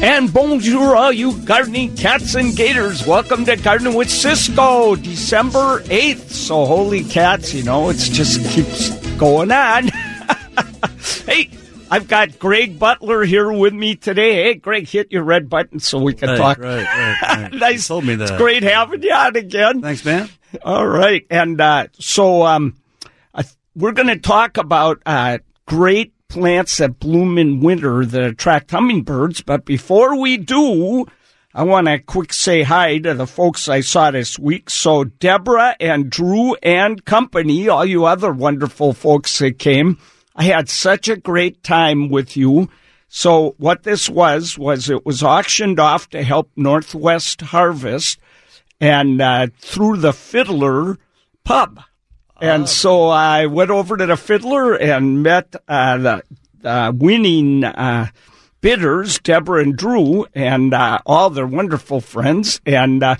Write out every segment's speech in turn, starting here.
And bonjour, all you gardening cats and gators. Welcome to Gardening with Ciscoe, December 8th. So, holy cats, you know, it just keeps going on. hey, I've got Greg Butler here with me today. Hey, Greg, hit your red button so we can right, talk. Right, right, right. nice. You told me that. It's great having you on again. Thanks, man. All right. And uh, so um, I, we're going to talk about uh, great plants that bloom in winter that attract hummingbirds. But before we do, I want to quick say hi to the folks I saw this week. So Deborah and Drew and company, all you other wonderful folks that came, I had such a great time with you. So what this was was it was auctioned off to help Northwest Harvest and uh, through the Fiddler Pub. And so I went over to the Fiddler and met uh, the, the winning uh, bidders, Deborah and Drew, and uh, all their wonderful friends. And uh,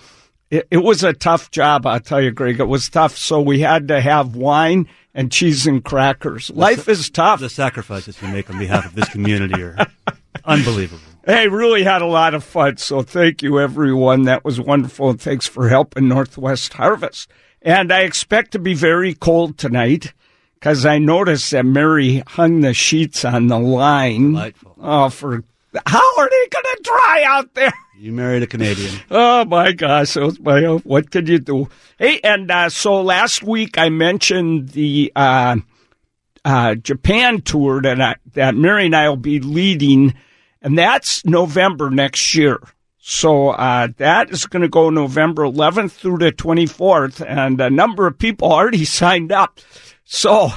it, it was a tough job, I'll tell you, Greg. It was tough. So we had to have wine and cheese and crackers. Life is tough. The sacrifices you make on behalf of this community are unbelievable. Hey, really had a lot of fun. So thank you, everyone. That was wonderful. And thanks for helping Northwest Harvest. And I expect to be very cold tonight because I noticed that Mary hung the sheets on the line. Delightful. Oh, for how are they going to dry out there? You married a Canadian. Oh my gosh, was my, what can you do? Hey, and uh, so last week I mentioned the uh, uh, Japan tour that I, that Mary and I will be leading, and that's November next year. So uh, that is going to go November 11th through the 24th, and a number of people already signed up. So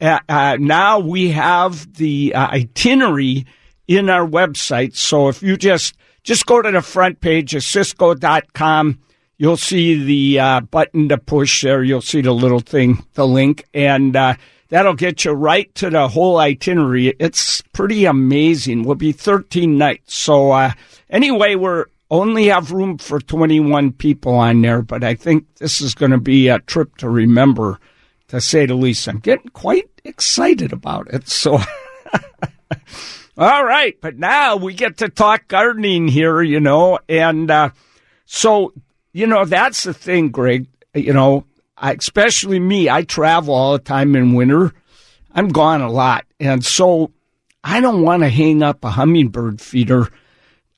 uh, uh, now we have the uh, itinerary in our website. So if you just just go to the front page of Ciscoe.com, you'll see the uh, button to push there. You'll see the little thing, the link, and uh, that'll get you right to the whole itinerary. It's pretty amazing. We'll be 13 nights. So uh, anyway, we're only have room for 21 people on there, but I think this is going to be a trip to remember, to say the least. I'm getting quite excited about it. So. All right, but now we get to talk gardening here, you know, and uh, so you know that's the thing, Greg. You know, especially me, I travel all the time in winter. I'm gone a lot, and so I don't want to hang up a hummingbird feeder.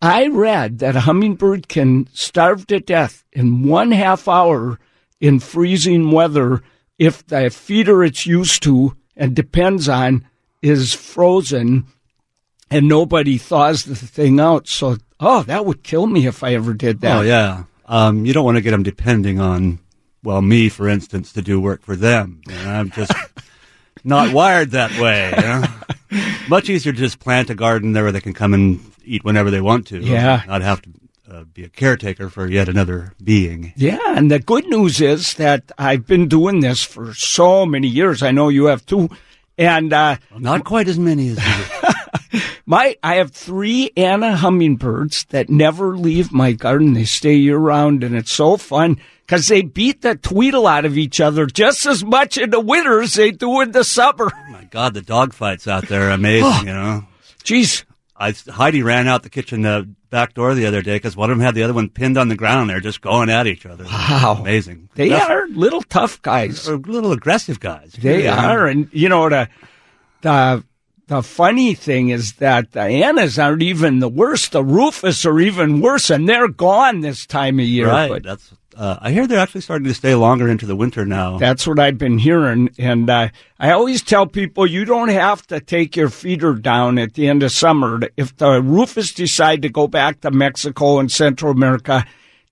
I read that a hummingbird can starve to death in one half hour in freezing weather if the feeder it's used to and depends on is frozen and nobody thaws the thing out. So, oh, that would kill me if I ever did that. Oh, yeah. Um, you don't want to get them depending on, well, me, for instance, to do work for them. Know, I'm just not wired that way. You know? Much easier to just plant a garden there where they can come and eat whenever they want to. Yeah. Not have to uh, be a caretaker for yet another being. Yeah, and the good news is that I've been doing this for so many years. I know you have too. And uh, Well, not quite as many as you. my I have three Anna hummingbirds that never leave my garden. They stay year round, and it's so fun because they beat the tweedle out of each other just as much in the winter as they do in the summer. My God, the dogfights out there are amazing, you know. Jeez, I, Heidi ran out the kitchen uh, back door the other day because one of them had the other one pinned on the ground. They're just going at each other. Wow. amazing. they That's- are little tough guys. are little aggressive guys. They Yeah. are, and you know the the the funny thing is that the Annas aren't even the worst. The Rufous are even worse, and they're gone this time of year. right. But That's. Uh, I hear they're actually starting to stay longer into the winter now. That's what I've been hearing. And uh, I always tell people you don't have to take your feeder down at the end of summer. If the Rufous decide to go back to Mexico and Central America,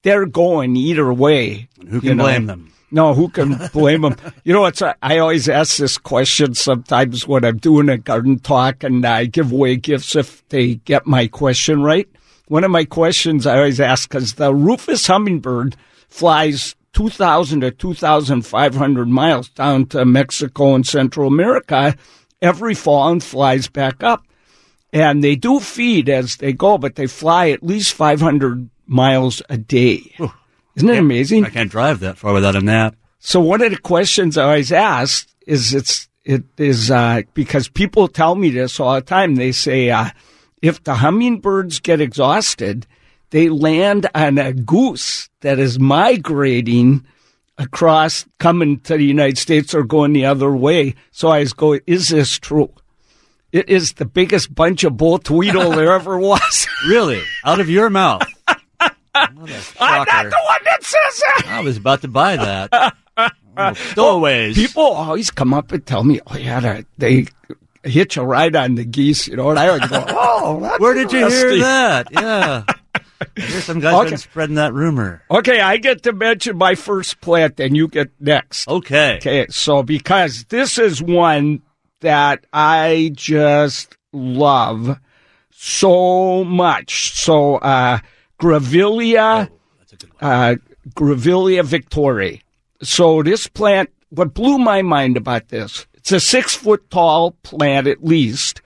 they're going either way. Who you can know. blame them? No, who can blame them? You know, it's a, I always ask this question sometimes when I'm doing a garden talk and I give away gifts if they get my question right. One of my questions I always ask is the Rufous hummingbird flies 2,000 to 2,500 miles down to Mexico and Central America every fall and flies back up. And they do feed as they go, but they fly at least 500 miles a day. Isn't it amazing? I can't drive that far without a nap. So one of the questions I always ask is it's It is uh, because people tell me this all the time. They say uh, if the hummingbirds get exhausted, they land on a goose that is migrating across, coming to the United States or going the other way. So I was going, is this true? It is the biggest bunch of bull tweedle there ever was. Really? Out of your mouth? What a I'm not the one that says that. I was about to buy that. Oh, Stowaways. People always come up and tell me, "Oh yeah, they- they hitch a ride on the geese," you know, and I would go, "Oh, that's Where did you hear that? Yeah. I hear some guys Okay. been spreading that rumor. Okay, I get to mention my first plant, and you get next. Okay. Okay, so because this is one that I just love so much. So, uh, Grevillea, uh, Grevillea victoria. So this plant, what blew my mind about this, it's a six foot tall plant at least,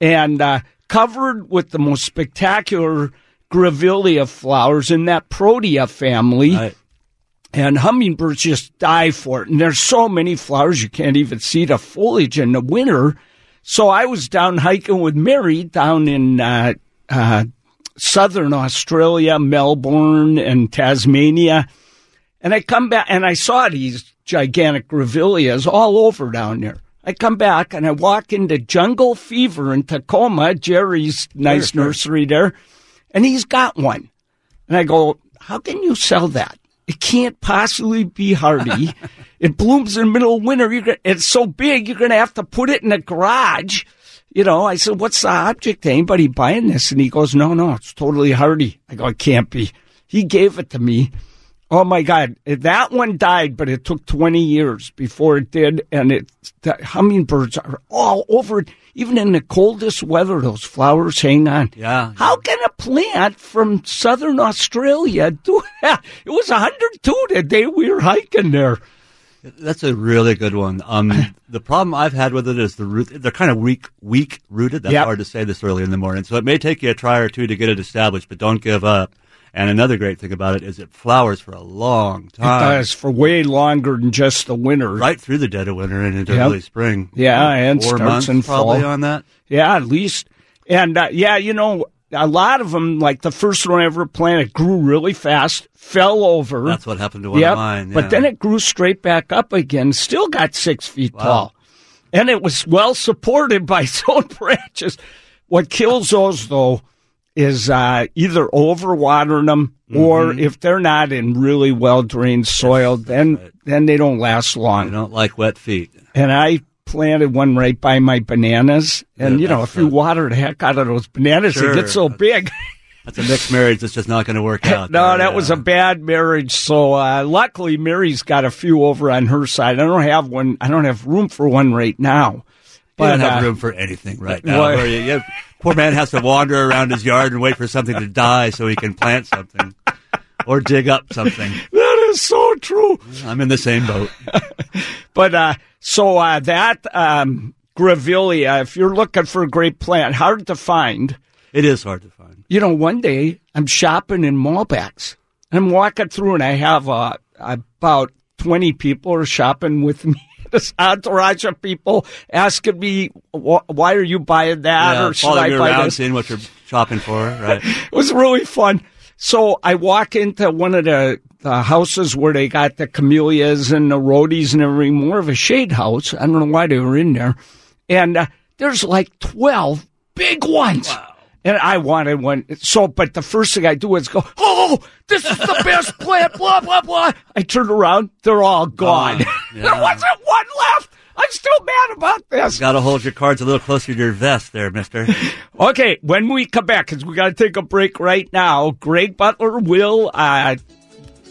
and uh, covered with the most spectacular Grevillea flowers in that Protea family Right. and hummingbirds just die for it. And there's so many flowers you can't even see the foliage in the winter. So I was down hiking with Mary down in uh, uh, southern Australia, Melbourne, and Tasmania, and I come back and I saw these gigantic grevilleas all over down there. I come back and I walk into Jungle Fever in Tacoma, Jerry's nice sure. nursery there, and he's got one. And I go, how can you sell that? It can't possibly be hardy. it blooms in the middle of winter. You're gonna, it's so big, you're going to have to put it in a garage. You know, I said, what's the object? Anybody buying this? And he goes, no, no, it's totally hardy. I go, it can't be. He gave it to me. Oh my God, that one died, but it took 20 years before it did. And it, the hummingbirds are all over it. Even in the coldest weather, those flowers hang on. Yeah. How can a plant from southern Australia do that? It was 102 the day we were hiking there. That's a really good one. Um, the problem I've had with it is the root. They're kind of weak, weak rooted. That's Yep. hard to say this early in the morning. So it may take you a try or two to get it established, but don't give up. And another great thing about it is it flowers for a long time. It does for way longer than just the winter. right through the dead of winter and into Yep. early spring. Yeah, and four starts months in probably fall. on that. Yeah, at least. And uh, yeah, you know, a lot of them, like the first one I ever planted, grew really fast, fell over. That's what happened to one Yep. of mine. But then it grew straight back up again, still got six feet tall. And it was well supported by its own branches. What kills those, though, is uh, either overwatering them or Mm-hmm. if they're not in really well drained soil, then then they don't last long. don't like wet feet. And I planted one right by my bananas, and Yeah, you know, if you water the heck out of those bananas, Sure. they get so big. That's a mixed marriage that's just not going to work out. No, there, that yeah. was a bad marriage. So uh, luckily, Mary's got a few over on her side. I don't have one. I don't have room for one right now. You don't have uh, room for anything right now. Where you- you- poor man has to wander around his yard and wait for something to die so he can plant something or dig up something. Is so true. I'm in the same boat. But uh, so uh, that um, Grevillea, if you're looking for a great plant, hard to find. It is hard to find. You know, one day I'm shopping in Molbak's. I'm walking through and I have uh, about 20 people are shopping with me. This entourage of people asking me, why are you buying that? Yeah, or should I buy around, this? seeing what you're shopping for, right? It was really fun. So I walk into one of the, the houses where they got the camellias and the rhodies and everything, more of a shade house. I don't know why they were in there. And uh, there's like 12 big ones. And I wanted one. So, but the first thing I do is go, oh, this is the best plant, blah, blah, blah. I turn around, they're all gone. Gone, there wasn't one left. I'm still mad about this. Got to hold your cards a little closer to your vest there, mister. Okay, when we come back, because we got to take a break right now, Greg Butler will uh,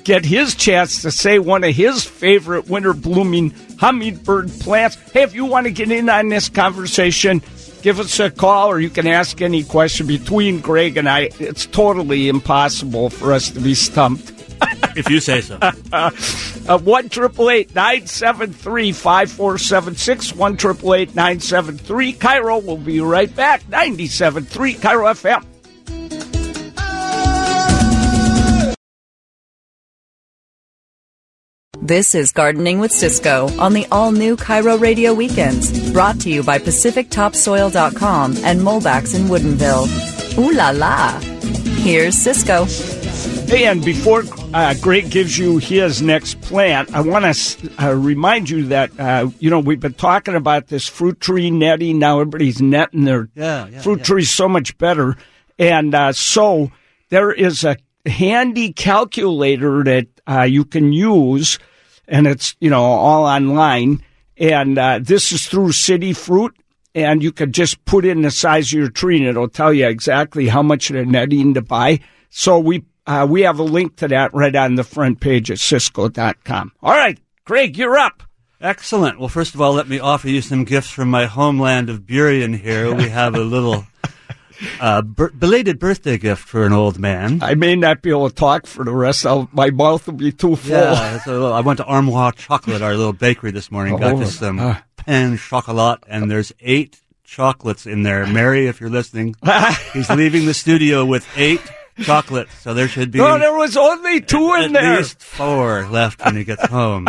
get his chance to say one of his favorite winter blooming hummingbird plants. Hey, if you want to get in on this conversation, give us a call or you can ask any question between Greg and I. It's totally impossible for us to be stumped. if you say so. Uh, one triple eight nine seven three five four seven six one triple eight nine seven three. KIRO will be right back. Ninety seven three KIRO FM. This is Gardening with Ciscoe on the all new KIRO Radio Weekends, brought to you by PacificTopsoil.com and Molbak's in Woodinville. Ooh la la! Here's Ciscoe. Hey, and before uh, Greg gives you his next plant, I want to uh, remind you that, uh, you know, we've been talking about this fruit tree netting. Now everybody's netting their Yeah, yeah, fruit yeah. trees so much better. And uh, so there is a handy calculator that uh, you can use, and it's, you know, all online. And uh, this is through City Fruit. And you could just put in the size of your tree, and it'll tell you exactly how much of the netting to buy. So we uh, we have a link to that right on the front page at Ciscoe.com. All right, Greg, you're up. Excellent. Well, first of all, let me offer you some gifts from my homeland of Burien here. We have a little uh, b- belated birthday gift for an old man. I may not be able to talk for the rest of my mouth will be too full. Yeah, so I went to Armoire Chocolate, our little bakery this morning, got Oh, just some uh. pain chocolat, and there's eight chocolates in there. Mary, if you're listening, he's leaving the studio with eight chocolates, so there should be No, there was only two in at there. least four left when he gets home.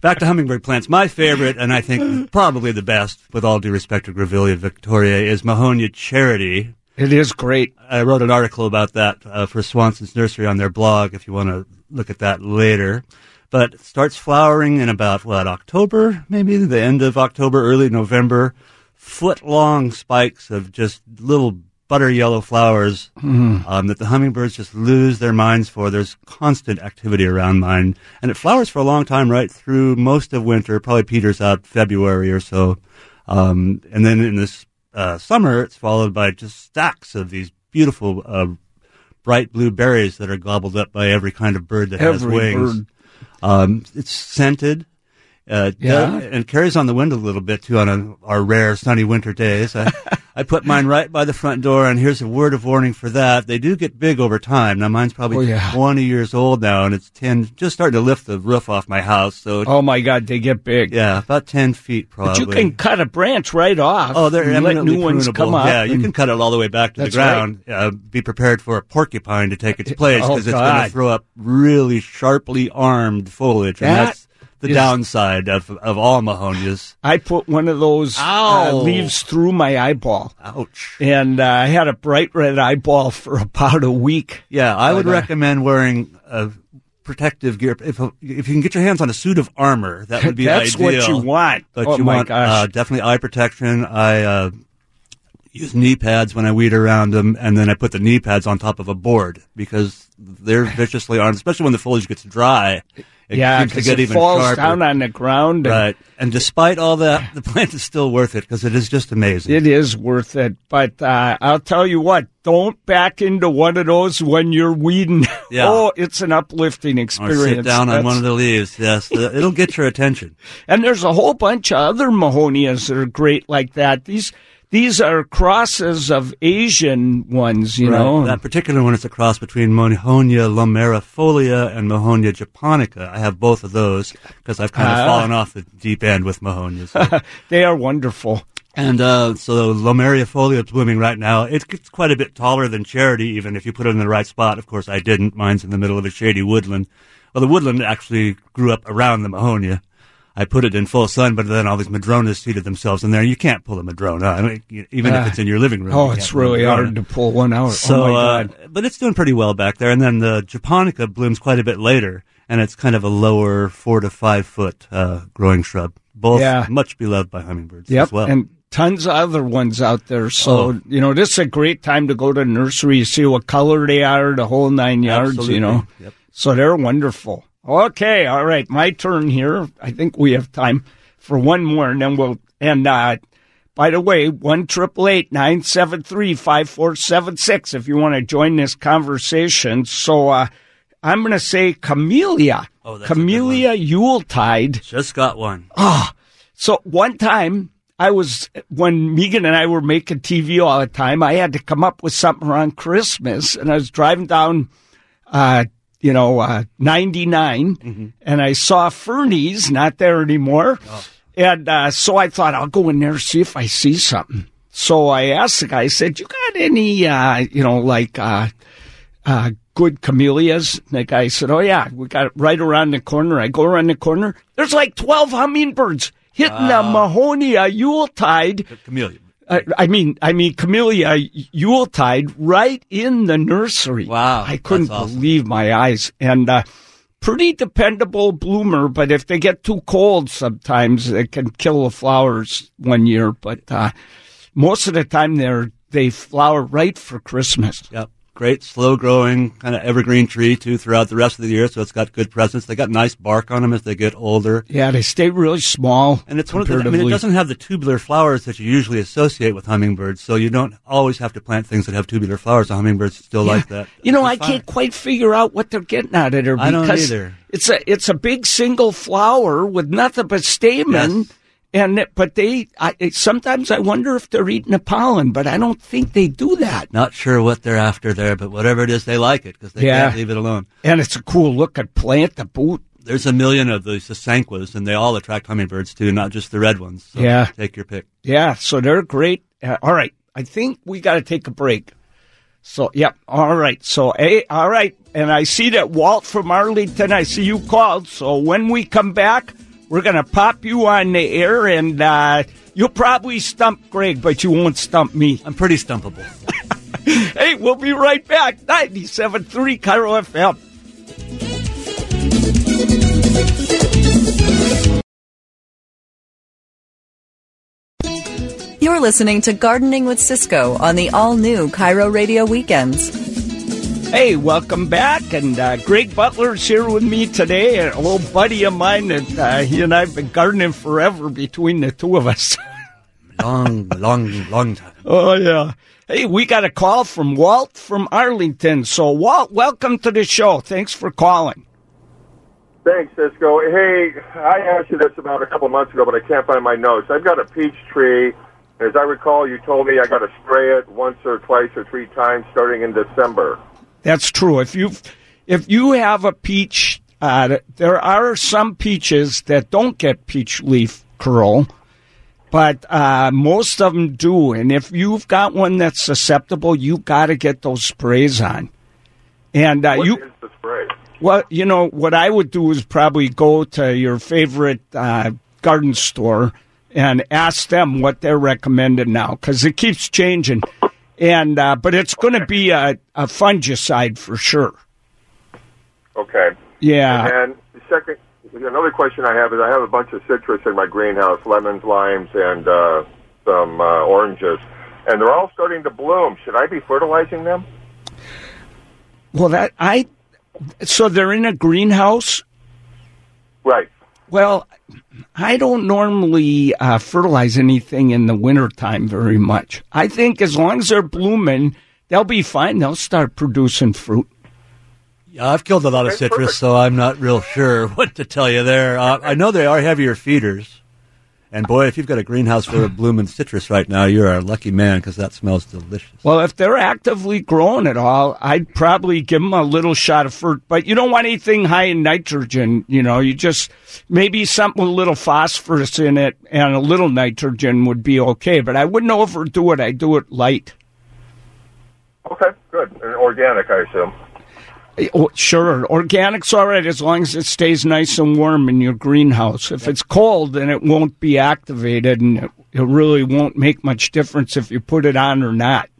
Back to hummingbird plants. My favorite, and I think probably the best, with all due respect to Grevillea victoria, is Mahonia charity. It is great. I wrote an article about that uh, for Swanson's Nursery on their blog if you want to look at that later. But it starts flowering in about, what, October? Maybe the end of October, early November. Foot long spikes of just little butter yellow flowers um, that the hummingbirds just lose their minds for. There's constant activity around mine. And it flowers for a long time, right through most of winter, probably peters out February or so. Um, and then in this uh, summer, it's followed by just stacks of these beautiful uh, bright blue berries that are gobbled up by every kind of bird that has wings. bird. Um, it's scented. Uh, Yeah. and carries on the wind a little bit too on a, our rare sunny winter days. I, I put mine right by the front door, and here's a word of warning for that. They do get big over time. Now mine's probably Oh, yeah. 20 years old now, and it's 10, just starting to lift the roof off my house. So Oh my God, they get big. yeah, about 10 feet probably. But you can cut a branch right off. Oh, they're and let new ones prunable. come up. Yeah, you can cut it all the way back to the That's right. ground. Uh, be prepared for a porcupine to take its place Oh, because it's going to throw up really sharply armed foliage, and That that's the is- downside of of all mahonias. I put one of those uh, leaves through my eyeball, Ouch. and uh, I had a bright red eyeball for about a week. Yeah, I would uh, recommend wearing a protective gear. If if you can get your hands on a suit of armor, that would be That's ideal. what you want. But oh you my want gosh! Uh, definitely eye protection. I uh, use knee pads when I weed around them, and then I put the knee pads on top of a board because they're viciously armed, especially when the foliage gets dry. It yeah, because it falls sharper. down on the ground. and Right, and despite all that, the plant is still worth it because it is just amazing. It is worth it, but uh, I'll tell you what: don't back into one of those when you're weeding. Yeah. oh, it's an uplifting or experience. sit down on one of the leaves. Yes, it'll get your attention. And there's a whole bunch of other mahonias that are great like that. These these are crosses of Asian ones, you know. Right. That particular one is a cross between Mahonia lomariifolia and Mahonia japonica. I have both of those because I've kind of Ah. fallen off the deep end with Mahonias. they are wonderful. and uh, so lomariifolia is blooming right now. It gets quite a bit taller than Charity, even if you put it in the right spot. Of course, I didn't. Mine's in the middle of a shady woodland. Well, the woodland actually grew up around the Mahonia. I put it in full sun, but then all these madronas seeded themselves in there. You can't pull a madrona, I mean, even Ah. if it's in your living room. Oh, it's can't pull a really hard to pull one out. So, oh my uh, god. but it's doing pretty well back there. And then the japonica blooms quite a bit later, and it's kind of a lower four to five foot uh, growing shrub. Both Yeah. much beloved by hummingbirds Yep, as well. and tons of other ones out there. So Oh. you know, this is a great time to go to nursery, see what color they are, the whole nine yards. Absolutely. You know, Yep. so they're wonderful. Okay, all right, my turn here. I think we have time for one more, and then we'll. And uh, by the way, one triple eight nine seven three five four seven six. If you want to join this conversation, so uh, I'm going to say camellia. Oh, that's a camellia Yuletide. Just got one. Ah, So one time I was when Megan and I were making TV all the time, I had to come up with something around Christmas and I was driving down uh you know, uh, 99, and I saw Fernie's not there anymore. And uh, so I thought, I'll go in there see if I see something. So I asked the guy, I said, You got any, uh, you know, like uh, uh, good camellias. And the guy said, "Oh yeah, we got it right around the corner." I go around the corner. There's like twelve hummingbirds hitting a Mahonia Yuletide. Camellia. Uh, I mean, I mean, Camellia Yuletide right in the nursery. Wow, I couldn't awesome. believe my eyes. And uh, pretty dependable bloomer, but if they get too cold, sometimes it can kill the flowers one year. But uh, most of the time, they're they flower right for Christmas. Yep. Great, slow growing, kind of evergreen tree too throughout the rest of the year. So it's got good presence. They got nice bark on them as they get older. Yeah, they stay really small. And it's one of the, I mean, it doesn't have the tubular flowers that you usually associate with hummingbirds. So you don't always have to plant things that have tubular flowers. The hummingbirds still like that. You know, I can't quite figure out what they're getting out of there I don't because either. it's a it's a big single flower with nothing but stamen, Yes. And but they I, sometimes I wonder if they're eating the pollen, but I don't think they do that. Not sure what they're after there, but whatever it is, they like it because they Yeah. can't leave it alone. And it's a cool looking plant The boot. There's a million of these sasanquas, and they all attract hummingbirds too, not just the red ones. So Yeah. take your pick. Yeah, so they're great. Uh, all right, I think we got to take a break. So, yep. All right. So, hey, all right. And I see that Walt from Arlington. I see you called. So when we come back, we're gonna pop you on the air, and uh, you'll probably stump Greg, but you won't stump me. I'm pretty stumpable. Hey, we'll be right back. 97.3 KIRO FM. You're listening to Gardening with Ciscoe on the all new KIRO Radio Weekends. Hey, welcome back. And uh, Greg Butler's here with me today, an old buddy of mine that uh, he and I have been gardening forever between the two of us. long, long, long time. oh, yeah. Hey, we got a call from Walt from Arlington. So, Walt, welcome to the show. Thanks for calling. Thanks, Ciscoe. Hey, I asked you this about a couple months ago, but I can't find my notes. I've got a peach tree. and As I recall, you told me I got to spray it once or twice or three times starting in December. That's true. If you if you have a peach, uh, there are some peaches that don't get peach leaf curl, but uh, most of them do. And if you've got one that's susceptible, you got to get those sprays on. And uh, What you is the spray? well, you know what I would do is probably go to your favorite uh, garden store and ask them what they're recommending now because it keeps changing. And uh, but it's going to be a, a fungicide for sure. Okay. Yeah. And the second, another question I have is I have a bunch of citrus in my greenhouse, lemons, limes, and uh, some uh, oranges, and they're all starting to bloom. Should I be fertilizing them? Well, that I so they're in a greenhouse. Right. Well, I don't normally uh, fertilize anything in the wintertime very much. I think as long as they're blooming, they'll be fine. They'll start producing fruit. Yeah, I've killed a lot of citrus, so I'm not real sure what to tell you there. Uh, I know they are heavier feeders. And boy, if you've got a greenhouse full of blooming citrus right now, you're a lucky man because that smells delicious. Well, if they're actively growing at all, I'd probably give them a little shot of fert. But you don't want anything high in nitrogen. You know, you just maybe something with a little phosphorus in it and a little nitrogen would be okay. But I wouldn't overdo it. I'd do it light. Okay, good. And organic, I assume. Oh, sure, organic's all right as long as it stays nice and warm in your greenhouse. If it's cold, then it won't be activated, and it, it really won't make much difference if you put it on or not.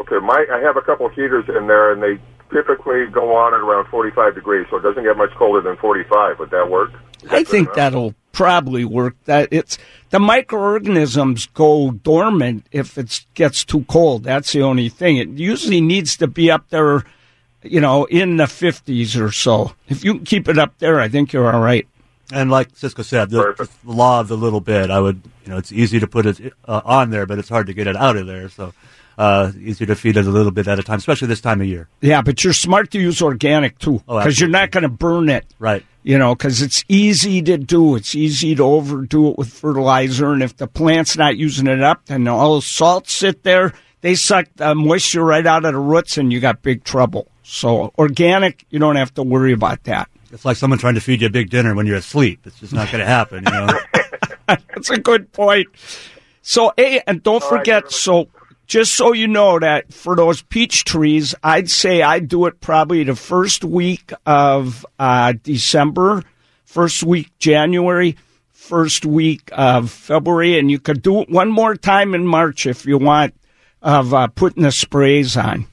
Okay, my I have a couple heaters in there, and they typically go on at around 45 degrees, so it doesn't get much colder than 45. Would that work? That I think enough? that'll probably work. That it's the microorganisms go dormant if it gets too cold. That's the only thing. It usually needs to be up there, you know, in the fifties or so. If you can keep it up there, I think you're all right. And like Ciscoe said, the, the law of the little bit, I would, you know, it's easy to put it uh, on there, but it's hard to get it out of there. So, uh, easier to feed it a little bit at a time, especially this time of year. Yeah, but you're smart to use organic too, Oh, because you're not going to burn it. Right. You know, because it's easy to do. It's easy to overdo it with fertilizer, and if the plant's not using it up, then all the salts sit there. They suck the moisture right out of the roots, and you got big trouble. So organic, you don't have to worry about that. It's like someone trying to feed you a big dinner when you're asleep. It's just not going to happen, you know. That's a good point. So, hey, and don't All right, forget. gentlemen. so, just so you know that for those peach trees, I'd say I'd do it probably the first week of uh, December, first week January, first week of February, and you could do it one more time in March if you want of uh, putting the sprays on.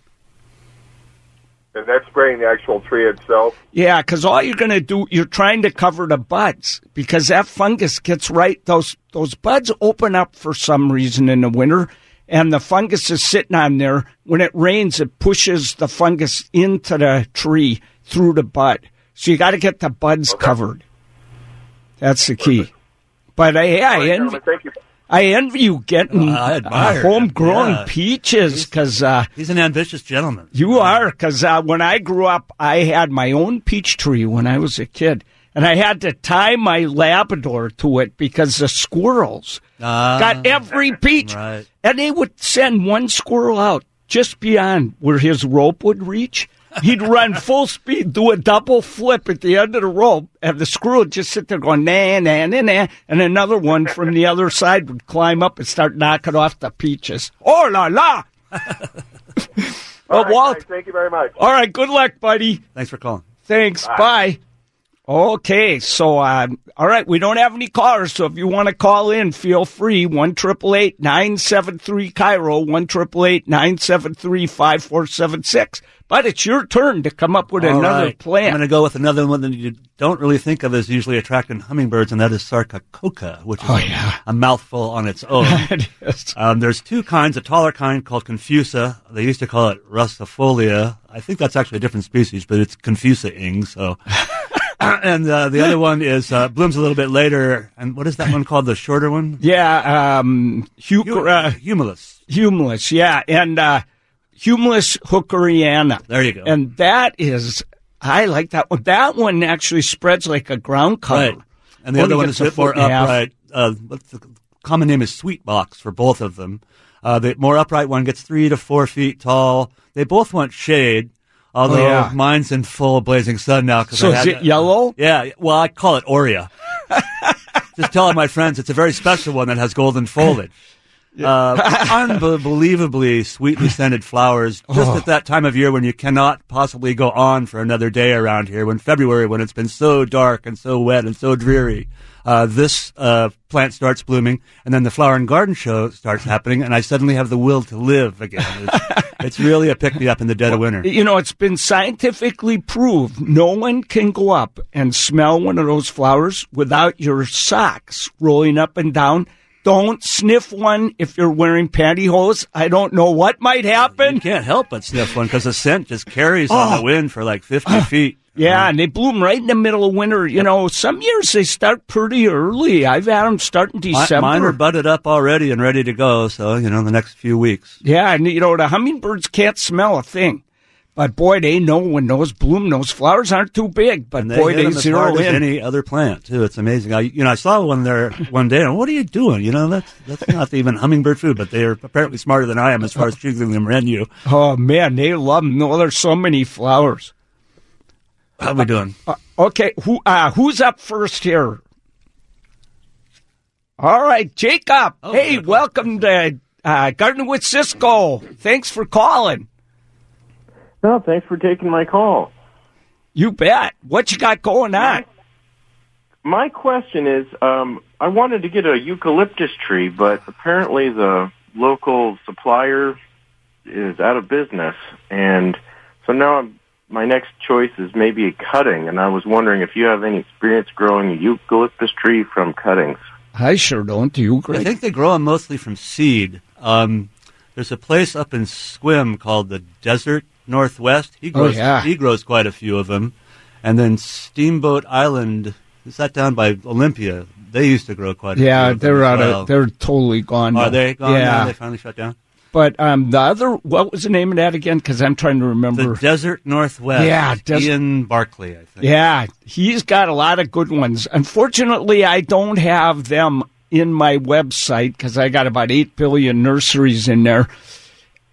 And that's spraying the actual tree itself. Yeah, because all you're going to do, you're trying to cover the buds because that fungus gets right. Those those buds open up for some reason in the winter, and the fungus is sitting on there. When it rains, it pushes the fungus into the tree through the bud. So you got to get the buds covered. That's the key. But uh, yeah, I right, envy, thank you. I envy you getting Uh, uh, admire him. homegrown Yeah. peaches because. Uh, He's an ambitious gentleman. you are, because uh, when I grew up, I had my own peach tree when I was a kid, and I had to tie my Labrador to it because the squirrels Ah, got every peach, right. and they would send one squirrel out just beyond where his rope would reach. He'd run full speed, do a double flip at the end of the rope, and the screw would just sit there going, nah, nah, nah, nah. And another one from the other side would climb up and start knocking off the peaches. Oh, la, la! All well, right, Walt, guys, thank you very much. all right, good luck, buddy. Thanks for calling. Thanks. Bye. Okay, so uh, all right, we don't have any callers, so if you want to call in, feel free. One triple eight nine seven three KIRO, one triple eight nine seven three five four seven six. But it's your turn to come up with All another right. plan. I'm going to go with another one that you don't really think of as usually attracting hummingbirds, and that is Sarcococca, which is Oh, a, yeah. a mouthful on its own. It. Um, there's two kinds, a taller kind called Confusa. They used to call it ruscifolia. I think that's actually a different species, but it's Confusa-ing, so. and uh, the other one is uh, blooms a little bit later. And what is that one called? The shorter one? yeah, um, hu- Hu- uh, Humilis. humilis, yeah, and uh, humilis hookeriana. There you go. And that is, I like that one. That one actually spreads like a ground cover. Right. And the Only other one is a bit more foot and a half. upright. Uh, what's the common name is sweet box for both of them. Uh, the more upright one gets three to four feet tall. They both want shade. Although Oh, yeah. mine's in full blazing sun now. 'cause So I is it yellow? Yeah. Well, I call it Aurea. Just telling my friends it's a very special one that has golden foliage. Uh, unbelievably sweetly scented flowers just Oh. at that time of year when you cannot possibly go on for another day around here when February when it's been so dark and so wet and so dreary uh, this uh, plant starts blooming and then the flower and garden show starts happening and I suddenly have the will to live again it's, it's really a pick me up in the dead of winter You know, it's been scientifically proved no one can go up and smell one of those flowers without your socks rolling up and down. Don't sniff one if you're wearing pantyhose. I don't know what might you happen. can't help but sniff one because the scent just carries on the oh. wind for like 50 feet Oh. Yeah, uh-huh. and they bloom right in the middle of winter. You know, some years they start pretty early. I've had them start in December. Mine are budded up already and ready to go. So you know, the next few weeks. Yeah, and you know the hummingbirds can't smell a thing, but boy, they know when those bloom. Those flowers aren't too big, but they boy, they as zero hard as in. any other plant too. It's amazing. I, you know, I saw one there one day, and what are you doing? You know, that's that's not even hummingbird food, but they are apparently smarter than I am as far as choosing the menu. Oh man, they love them. No, there's so many flowers. How we doing? Uh, okay, who uh, who's up first here? All right, Jacob. Oh, hey, welcome to uh, Garden with Ciscoe. Thanks for calling. No, thanks for taking my call. You bet. What you got going on? My question is, um, I wanted to get a eucalyptus tree, but apparently the local supplier is out of business, and so now I'm, my next choice is maybe a cutting, and I was wondering if you have any experience growing a eucalyptus tree from cuttings. I sure don't. Do you, I think they grow them mostly from seed. Um, there's a place up in Sequim called the Desert Northwest. He grows, Oh, yeah. he grows quite a few of them. And then Steamboat Island, is that down by Olympia? They used to grow quite a few yeah, they're out well. of. They're totally gone. Are now. they gone Yeah, now? They finally shut down? but um, the other. What was the name of that again? Because I'm trying to remember. The Desert Northwest. Yeah, Des- Ian Barclay, I think. Yeah, he's got a lot of good ones. Unfortunately, I don't have them in my website because I got about 8 billion nurseries in there.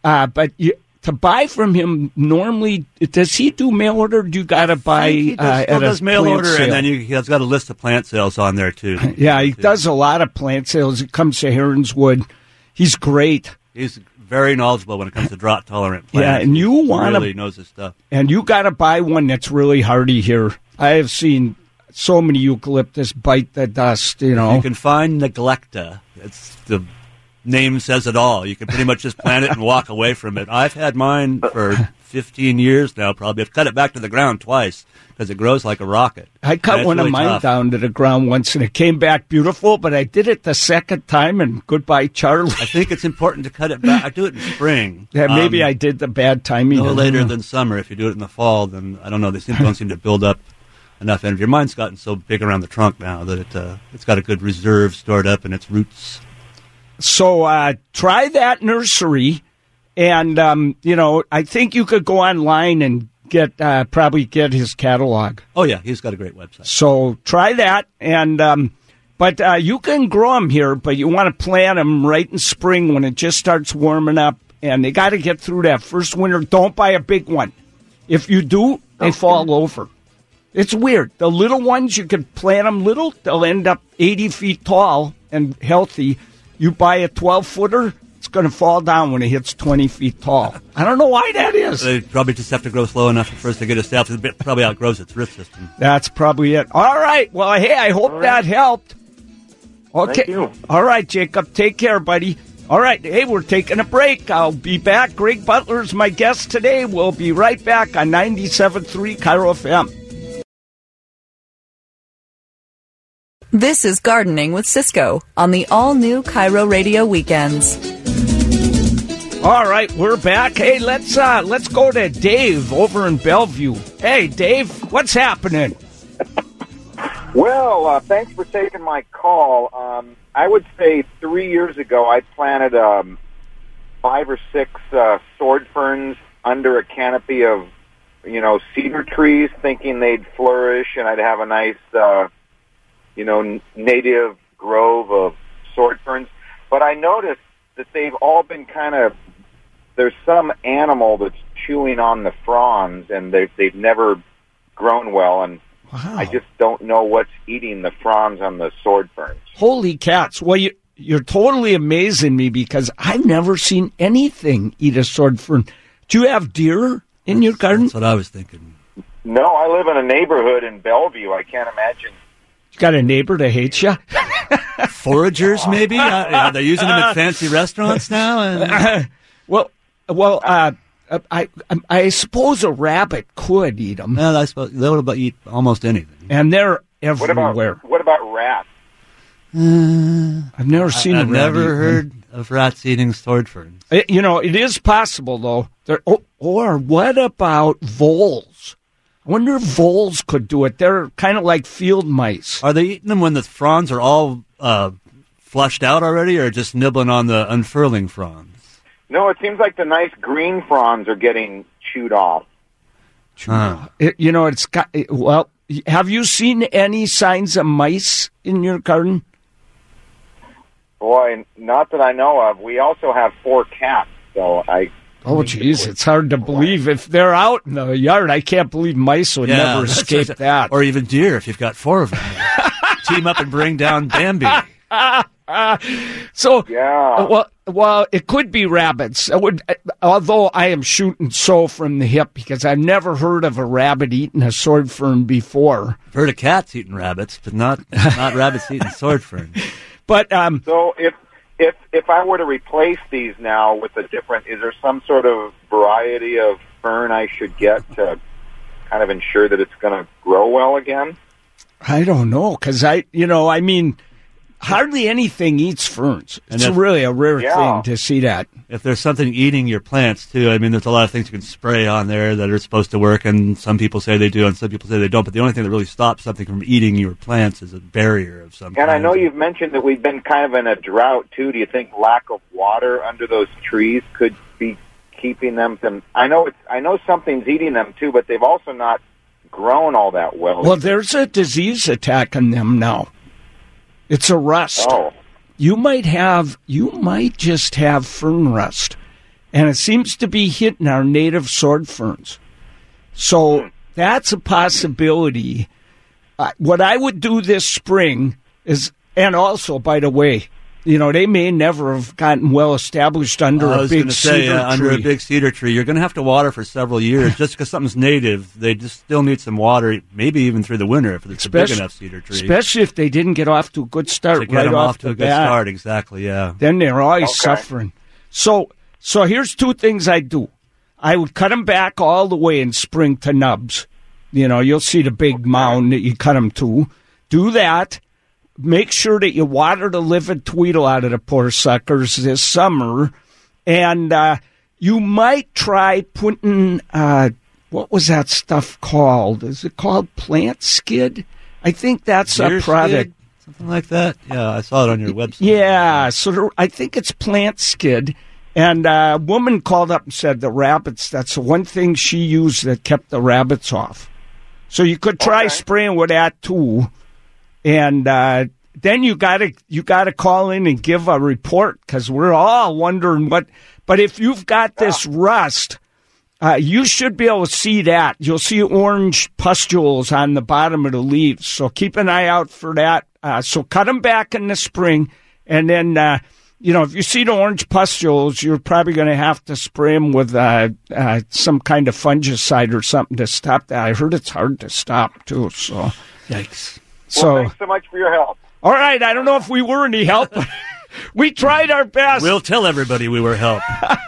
Uh, but you, to buy from him, normally, does he do mail order? Do you got to buy He does, uh, does mail order, sale? and then you, he has got a list of plant sales on there too. Yeah, he does a lot of plant sales. He comes to Heronswood. He's great. He's very knowledgeable when it comes to drought tolerant plants. Yeah, and you wanna- really knows his stuff. And you got to buy one that's really hardy here. I have seen so many eucalyptus bite the dust, you know. You can find neglecta. It's the name says it all. You can pretty much just plant it and walk away from it. I've had mine for 15 years now, probably. I've cut it back to the ground twice because it grows like a rocket. I cut one really of mine tough. down to the ground once and it came back beautiful, but I did it the second time and goodbye, Charlie. I think it's important to cut it back. I do it in spring. Yeah, maybe Um, I did the bad timing. no later than summer. If you do it in the fall, then I don't know. They seem, don't seem to build up enough energy. Your Mine's gotten so big around the trunk now that it, uh, it's got a good reserve stored up in its roots. So uh, try that nursery, and um, you know I think you could go online and get uh, probably get his catalog. Oh yeah, he's got a great website. So try that, and um, but uh, you can grow them here, but you want to plant them right in spring when it just starts warming up, and they got to get through that first winter. Don't buy a big one. If you do, they fall over. It's weird. The little ones you can plant them little; they'll end up eighty feet tall and healthy. You buy a twelve footer, it's going to fall down when it hits twenty feet tall. I don't know why that is. They probably just have to grow slow enough for us to get established. It probably outgrows its root system. That's probably it. All right. Well, hey, I hope that helped. Okay. Thank you. All right, Jacob. Take care, buddy. All right. Hey, we're taking a break. I'll be back. Greg Butler's my guest today. We'll be right back on 97.3 KIRO FM. This is Gardening with Ciscoe on the all new KIRO Radio Weekends. All right, we're back. Hey, let's uh let's go to Dave over in Bellevue. Hey, Dave, what's happening? Well, uh, thanks for taking my call. Um, I would say three years ago, I planted um, five or six uh, sword ferns under a canopy of, you know, cedar trees, thinking they'd flourish and I'd have a nice, uh, you know, native grove of sword ferns. But I noticed that they've all been kind of there's some animal that's chewing on the fronds, and they've they've never grown well and. Wow. I just don't know what's eating the fronds on the sword ferns. Holy cats. Well, you, you're totally amazing me because I've never seen anything eat a sword fern. Do you have deer in your garden? That's what I was thinking. No, I live in a neighborhood in Bellevue. I can't imagine. You got a neighbor that hates you? Foragers, maybe? uh, yeah, they're using them at fancy restaurants now. And Well, well, uh, I, I suppose a rabbit could eat them, well, I suppose they'll about eat almost anything. and they're What about everywhere. what about rats? I've never seen a I've rat never eat one. heard of rats eating sword ferns. It- you know, it is possible though. There, oh, or what about voles? I wonder if voles could do it. They're kind of like field mice. Are they eating them when the fronds are all uh, flushed out already, or just nibbling on the unfurling fronds? No, it seems like the nice green fronds are getting chewed off. Huh. It- you know, it's got. it- well, have you seen any signs of mice in your garden? Boy, not that I know of. We also have four cats, so I. Oh, jeez, it's hard to believe if they're out in the yard. I can't believe mice would never escape what- that. Or even deer if you've got four of them. Team up and bring down Bambi. So Yeah. well, well, it could be rabbits. It would, although I am shooting so from the hip because I've never heard of a rabbit eating a sword fern before. I've heard of cats eating rabbits, but not not rabbits eating sword ferns. But um, So if if if I were to replace these now with a different, is there some sort of variety of fern I should get to kind of ensure that it's going to grow well again? I don't know because I, you know, I mean, hardly anything eats ferns. And It's if- really a rare Yeah. thing to see that. If there's something eating your plants too, I mean, there's a lot of things you can spray on there that are supposed to work, and some people say they do, and some people say they don't. But the only thing that really stops something from eating your plants is a barrier of some kind. And I know you've mentioned that we've been kind of in a drought too. Do you think lack of water under those trees could be keeping them from? I know it's I know something's eating them too, but they've also not grown all that well. Well, there's a disease attacking them now. It's a rust. oh, you might have you might just have fern rust. And it seems to be hitting our native sword ferns. So that's a possibility. Uh, what i would do this spring is and also by the way You know, they may never have gotten well established under I a was big say, cedar uh, under a big cedar tree, you're going to have to water for several years. just because something's native, they just still need some water, maybe even through the winter if it's a big enough cedar tree. Especially if they didn't get off to a good start to get right them off, off to the a good bat. start, exactly. Yeah. Then they're always Okay. suffering. So, so here's two things I do. I would cut them back all the way in spring to nubs. You know, you'll see the big mound that you cut them to. Do that. Make sure that you water the livid tweedle out of the poor suckers this summer. And uh, you might try putting, uh, what was that stuff called? Is it called Plantskydd? I think that's Deer a product. skid? Something like that. Yeah, I saw it on your website. Yeah, so there, I think it's plant skid. And uh, a woman called up and said the rabbits, that's the one thing she used that kept the rabbits off. So you could try Okay. spraying with that too. And uh, then you gotta you gotta call in and give a report because we're all wondering what. But if you've got this rust, uh, you should be able to see that. You'll see orange pustules on the bottom of the leaves. So keep an eye out for that. Uh, so cut them back in the spring. And then, uh, you know, if you see the orange pustules, you're probably going to have to spray them with uh, uh, some kind of fungicide or something to stop that. I heard it's hard to stop, too. So, Yikes. So Well, thanks so much for your help. all right. I don't know if we were any help. we tried our best. We'll tell everybody we were help.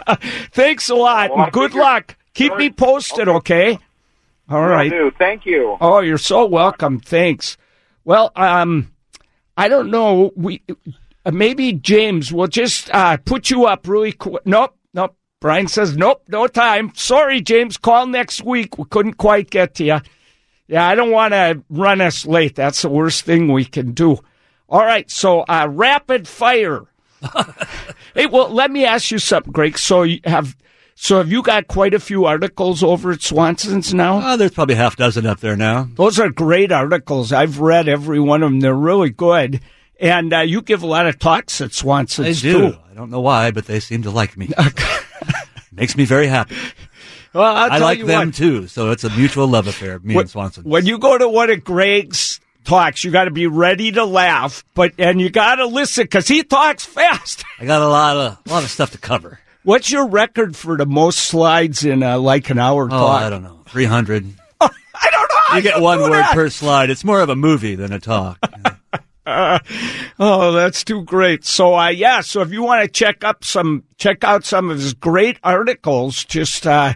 Thanks a lot. Well, good luck. Keep me posted, okay? All Will right. do. Thank you. Oh, you're so welcome. Thanks. Well, um, I don't know. We uh, maybe James will just uh, put you up really quick. Nope, nope. Brian says nope, no time. Sorry, James. Call next week. We couldn't quite get to you. Yeah, I don't want to run us late. That's the worst thing we can do. All right, so uh, rapid fire. hey, well, let me ask you something, Greg. So you have, so have you got quite a few articles over at Swanson's now? Oh, there's probably a half dozen up there now. Those are great articles. I've read every one of them. They're really good. And uh, you give a lot of talks at I Swanson's do. too. I don't know why, but they seem to like me. Makes me very happy. Well, I tell like them what, too, so it's a mutual love affair. Me when, and Swanson. when you go to one of Greg's talks, you got to be ready to laugh, but and you got to listen because he talks fast. I got a lot of a lot of stuff to cover. What's your record for the most slides in uh, like an hour Oh, talk? I don't know, three hundred. I don't know. You get one word that. per slide. It's more of a movie than a talk. Oh, that's too great. So, uh, yeah. So, if you want to check up some, check out some of his great articles, just uh,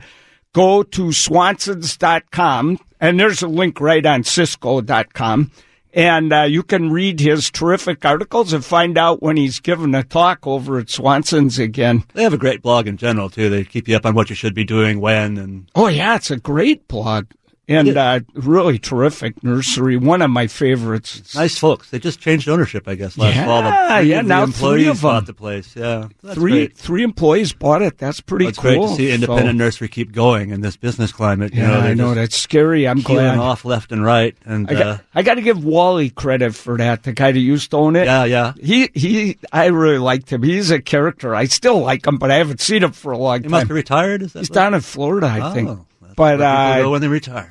go to swansons.com, and there's a link right on ciscoe.com, and uh, you can read his terrific articles and find out when he's giving a talk over at Swanson's again. they have a great blog in general too. They keep you up on what you should be doing when and Oh, yeah, it's a great blog. And uh, really terrific nursery, one of my favorites. nice folks. They just changed ownership, I guess, last Yeah, fall. The, three yeah, now employees three of them. bought the place. Yeah, that's three great. three employees bought it. That's pretty It's cool. great to see independent So- nursery keep going in this business climate. You yeah, know, I know that's scary. I'm glad. off left and right, and I got, uh, I got to give Wally credit for that. The guy that used to own it. yeah, yeah. He he. I really liked him. He's a character. I still like him, but I haven't seen him for a long He must time. be retired. Is that He's down in Florida, I Oh, think. But uh, go when they retire.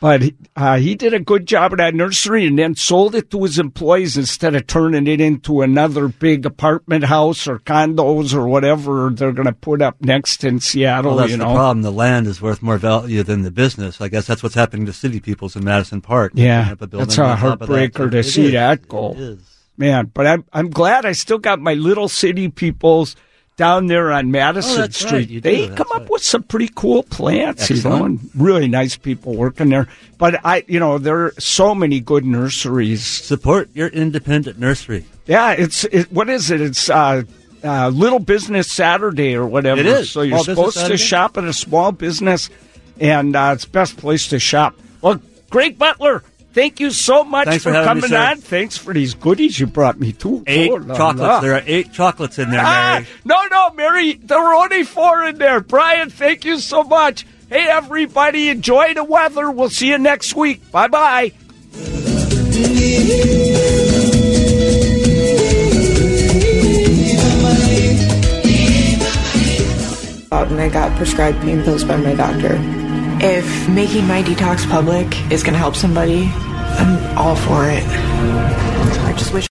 But uh, he did a good job at that nursery and then sold it to his employees instead of turning it into another big apartment house or condos or whatever they're going to put up next in Seattle. Well, that's you the problem. The land is worth more value than the business. I guess that's what's happening to City People's in Madison Park. Yeah, a that's a of that. heartbreaker to It see is. that go. Man. But I'm I'm glad I still got my little City People's down there on Madison Oh, Street. right, they do, come that's up right. with some pretty cool plants, you know, and really nice people working there. But I, you know, there are so many good nurseries Support your independent nursery. Yeah, it's it, what is it? It's uh, uh, Little Business Saturday or whatever. It is. So you're supposed to shop at a small business, and uh, it's best place to shop. Well, Greg Butler, thank you so much Thanks for, for having me, coming sir. on. Thanks for these goodies you brought me too. Eight Oh, la, chocolates. la. There are eight chocolates in there, Ah, Mary. no, no, Mary, there were only four in there. Brian, thank you so much. Hey, everybody, enjoy the weather. We'll see you next week. Bye bye. and I got prescribed pain pills by my doctor. If making my detox public is going to help somebody, I'm all for it. I just wish